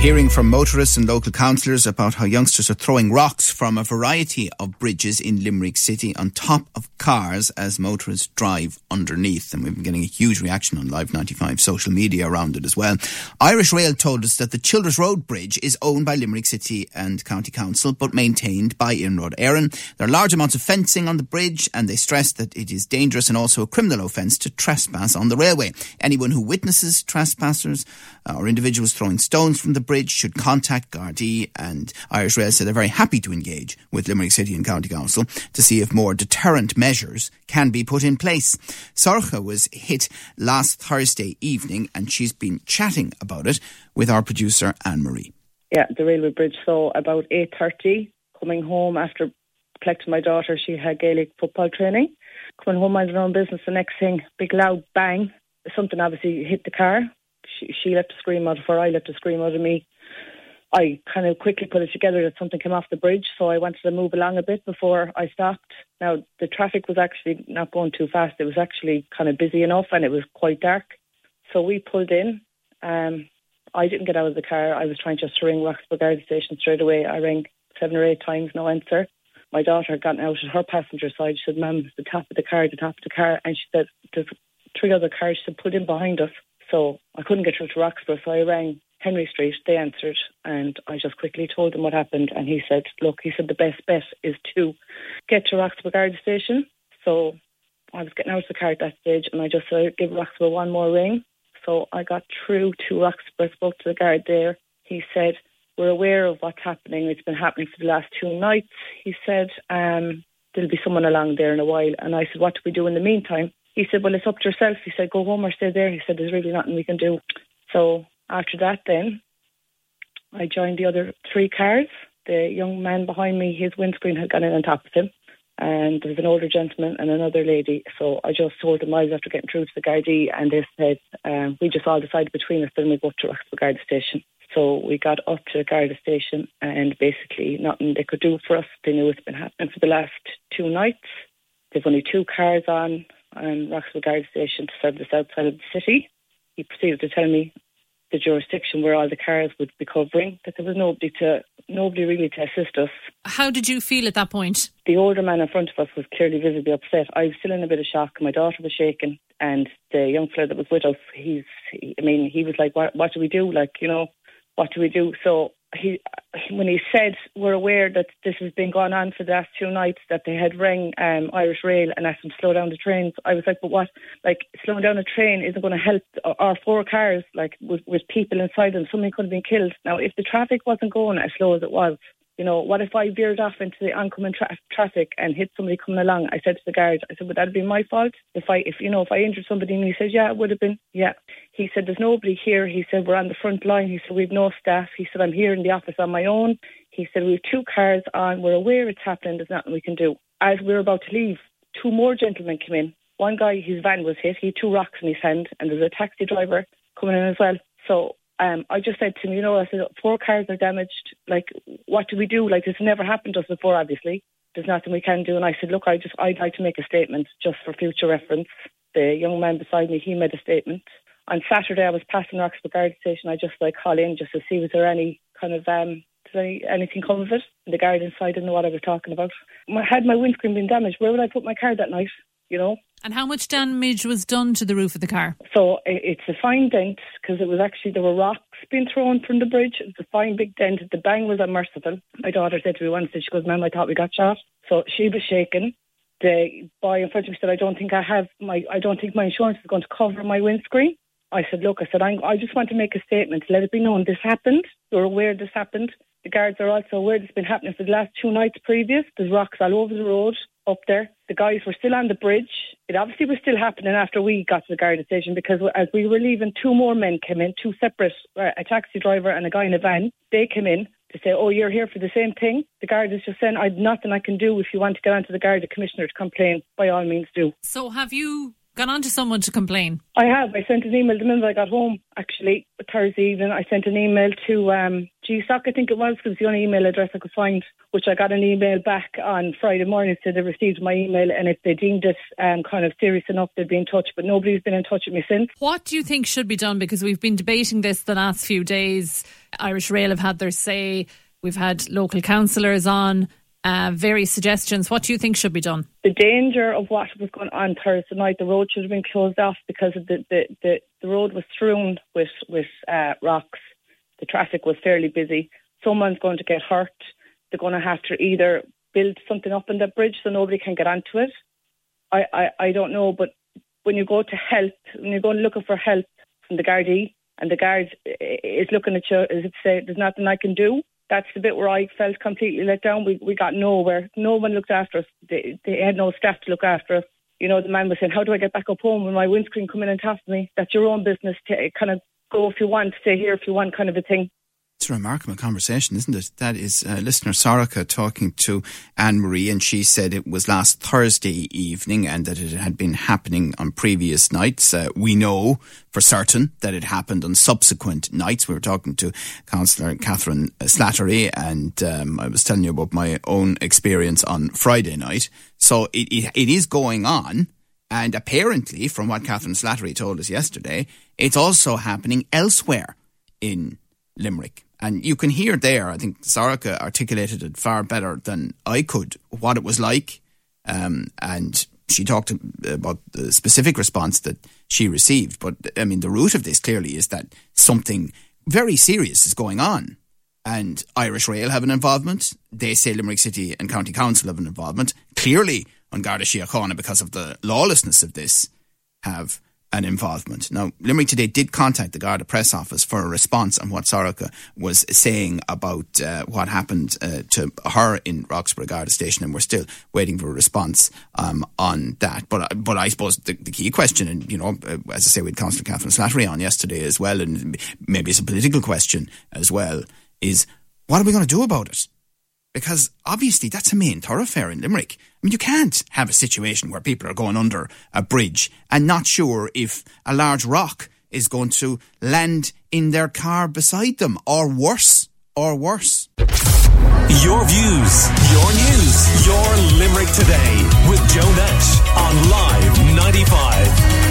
hearing from motorists and local councillors about how youngsters are throwing rocks from a variety of bridges in Limerick City on top of cars as motorists drive underneath. And we've been getting a huge reaction on Live 95 social media around it as well. Irish Rail told us that the Childers Road Bridge is owned by Limerick City and County Council but maintained by Iarnród Éireann. There are large amounts of fencing on the bridge and they stress that it is dangerous and also a criminal offence to trespass on the railway. Anyone who witnesses trespassers uh, or individuals throwing stones from the bridge should contact Gardaí and Irish Rail said they're very happy to engage with Limerick City and County Council to see if more deterrent measures can be put in place. Sorcha was hit last Thursday evening and she's been chatting about it with our producer Anne Marie. Yeah, the railway bridge. So about 8.30, coming home after collecting my daughter, she had Gaelic football training. Coming home, minding her own business, the next thing, big loud bang. Something obviously hit the car she, let a scream out of her, I let a scream out of me. I kind of quickly put it together that something came off the bridge, so I wanted to move along a bit before I stopped. Now, the traffic was actually not going too fast. It was actually kind of busy enough and it was quite dark. So we pulled in. Um, I didn't get out of the car. I was trying just to ring Roxboro Guard Station straight away. I rang seven or eight times, no answer. My daughter had gotten out at her passenger side. She said, Mum, the top of the car, the top of the car. And she said, there's three other cars. She said, put in behind us. So I couldn't get through to Roxboro, so I rang Henry Street. They answered, and I just quickly told them what happened. And he said, "Look, he said the best bet is to get to Roxboro Guard Station." So I was getting out of the car at that stage, and I just said, "Give Roxboro one more ring." So I got through to Roxboro, spoke to the guard there. He said, "We're aware of what's happening. It's been happening for the last two nights." He said, um, "There'll be someone along there in a while." And I said, "What do we do in the meantime?" He said, well, it's up to yourself. He said, go home or stay there. He said, there's really nothing we can do. So after that, then I joined the other three cars. The young man behind me, his windscreen had gone in on top of him. And there was an older gentleman and another lady. So I just told them I was after getting through to the Gardaí, and they said, um, we just all decided between us that we go to the Garda station. So we got up to the Garda station, and basically nothing they could do for us. They knew it's been happening for the last two nights. There's only two cars on um, Roxboro Guard Station to service outside of the city. He proceeded to tell me the jurisdiction where all the cars would be covering, that there was nobody to nobody really to assist us. How did you feel at that point? The older man in front of us was clearly visibly upset. I was still in a bit of shock. My daughter was shaking, and the young fellow that was with us, he's, he, I mean, he was like, "What, what do we do? Like, you know, what do we do?" So he when he said we're aware that this has been going on for the last two nights that they had rang um, Irish Rail and asked them to slow down the trains. I was like, but what? Like slowing down a train isn't going to help our four cars like with, with people inside them. Somebody could have been killed. Now, if the traffic wasn't going as slow as it was, you know, what if I veered off into the oncoming tra- traffic and hit somebody coming along? I said to the guard, I said, would that be my fault? If I, if, you know, if I injured somebody and he said, yeah, it would have been. Yeah. He said, there's nobody here. He said, we're on the front line. He said, we've no staff. He said, I'm here in the office on my own. He said, we have two cars on. We're aware it's happening. There's nothing we can do. As we were about to leave, two more gentlemen came in. One guy, his van was hit. He had two rocks in his hand and there's a taxi driver coming in as well. So um, I just said to him, you know, I said, four cars are damaged. Like, what do we do? Like, this never happened to us before, obviously. There's nothing we can do. And I said, look, I just, I'd like to make a statement just for future reference. The young man beside me, he made a statement. On Saturday, I was passing Roxboro Guard Station. I just like call in just to see was there any kind of um, did any, anything come of it. And the guard inside didn't know what I was talking about. had my windscreen been damaged, where would I put my car that night? You know, and how much damage was done to the roof of the car? So it's a fine dent because it was actually there were rocks being thrown from the bridge. It's a fine big dent. The bang was unmerciful. My daughter said to me once, she goes, "Ma'am, I thought we got shot." So she was shaken. The boy in front of me said, "I don't think I have my. I don't think my insurance is going to cover my windscreen." I said, "Look, I said I, I just want to make a statement. Let it be known this happened. You're aware this happened. The guards are also aware this has been happening for the last two nights previous. There's rocks all over the road up there. The guys were still on the bridge. It obviously was still happening after we got to the guard station because as we were leaving, two more men came in, two separate, uh, a taxi driver and a guy in a van. They came in to say, oh, you're here for the same thing. The guard is just saying, I've nothing I can do. If you want to get onto the guard, the commissioner to complain, by all means do. So have you gone on to someone to complain? I have. I sent an email the minute I got home, actually, Thursday evening. I sent an email to um, GSOC, I think it was, because the only email address I could find, which I got an email back on Friday morning, said they received my email, and if they deemed it um, kind of serious enough, they'd be in touch, but nobody's been in touch with me since. What do you think should be done? Because we've been debating this the last few days. Irish Rail have had their say. We've had local councillors on uh, various suggestions. What do you think should be done? The danger of what was going on Thursday night, the road should have been closed off because the, the, the, the road was strewn with, with uh, rocks. The traffic was fairly busy. Someone's going to get hurt. They're going to have to either build something up in the bridge so nobody can get onto it. I, I, I don't know, but when you go to help, when you're going looking for help from the Gardaí, and the guard is looking at you as if say, there's nothing I can do, that's the bit where I felt completely let down. We we got nowhere. No one looked after us. They, they had no staff to look after us. You know, the man was saying, "How do I get back up home when my windscreen coming on top of me?" That's your own business. To kind of go if you want, stay here if you want, kind of a thing. It's a remarkable conversation, isn't it? That is uh, listener Sorcha talking to Anne Marie, and she said it was last Thursday evening and that it had been happening on previous nights. Uh, we know for certain that it happened on subsequent nights. We were talking to Councillor Catherine Slattery, and um, I was telling you about my own experience on Friday night. So it, it, it is going on. And apparently, from what Catherine Slattery told us yesterday, it's also happening elsewhere in Limerick. And you can hear there, I think Sorcha articulated it far better than I could, what it was like. Um, and she talked about the specific response that she received. But I mean, the root of this clearly is that something very serious is going on. And Irish Rail have an involvement. They say Limerick City and County Council have an involvement. Clearly, on Garda Síochána, because of the lawlessness of this, have an involvement. Now, Limerick Today did contact the Garda press office for a response on what Sorcha was saying about uh, what happened uh, to her in Roxboro Garda Station, and we're still waiting for a response um, on that. But but I suppose the, the, key question, and you know, uh, as I say, had Councillor Catherine Slattery on yesterday as well, and maybe it's a political question as well, is what are we going to do about it? because obviously that's a main thoroughfare in Limerick. I mean, you can't have a situation where people are going under a bridge and not sure if a large rock is going to land in their car beside them, or worse, or worse. Your views, your news, your Limerick today with Joe Nash on Live 95.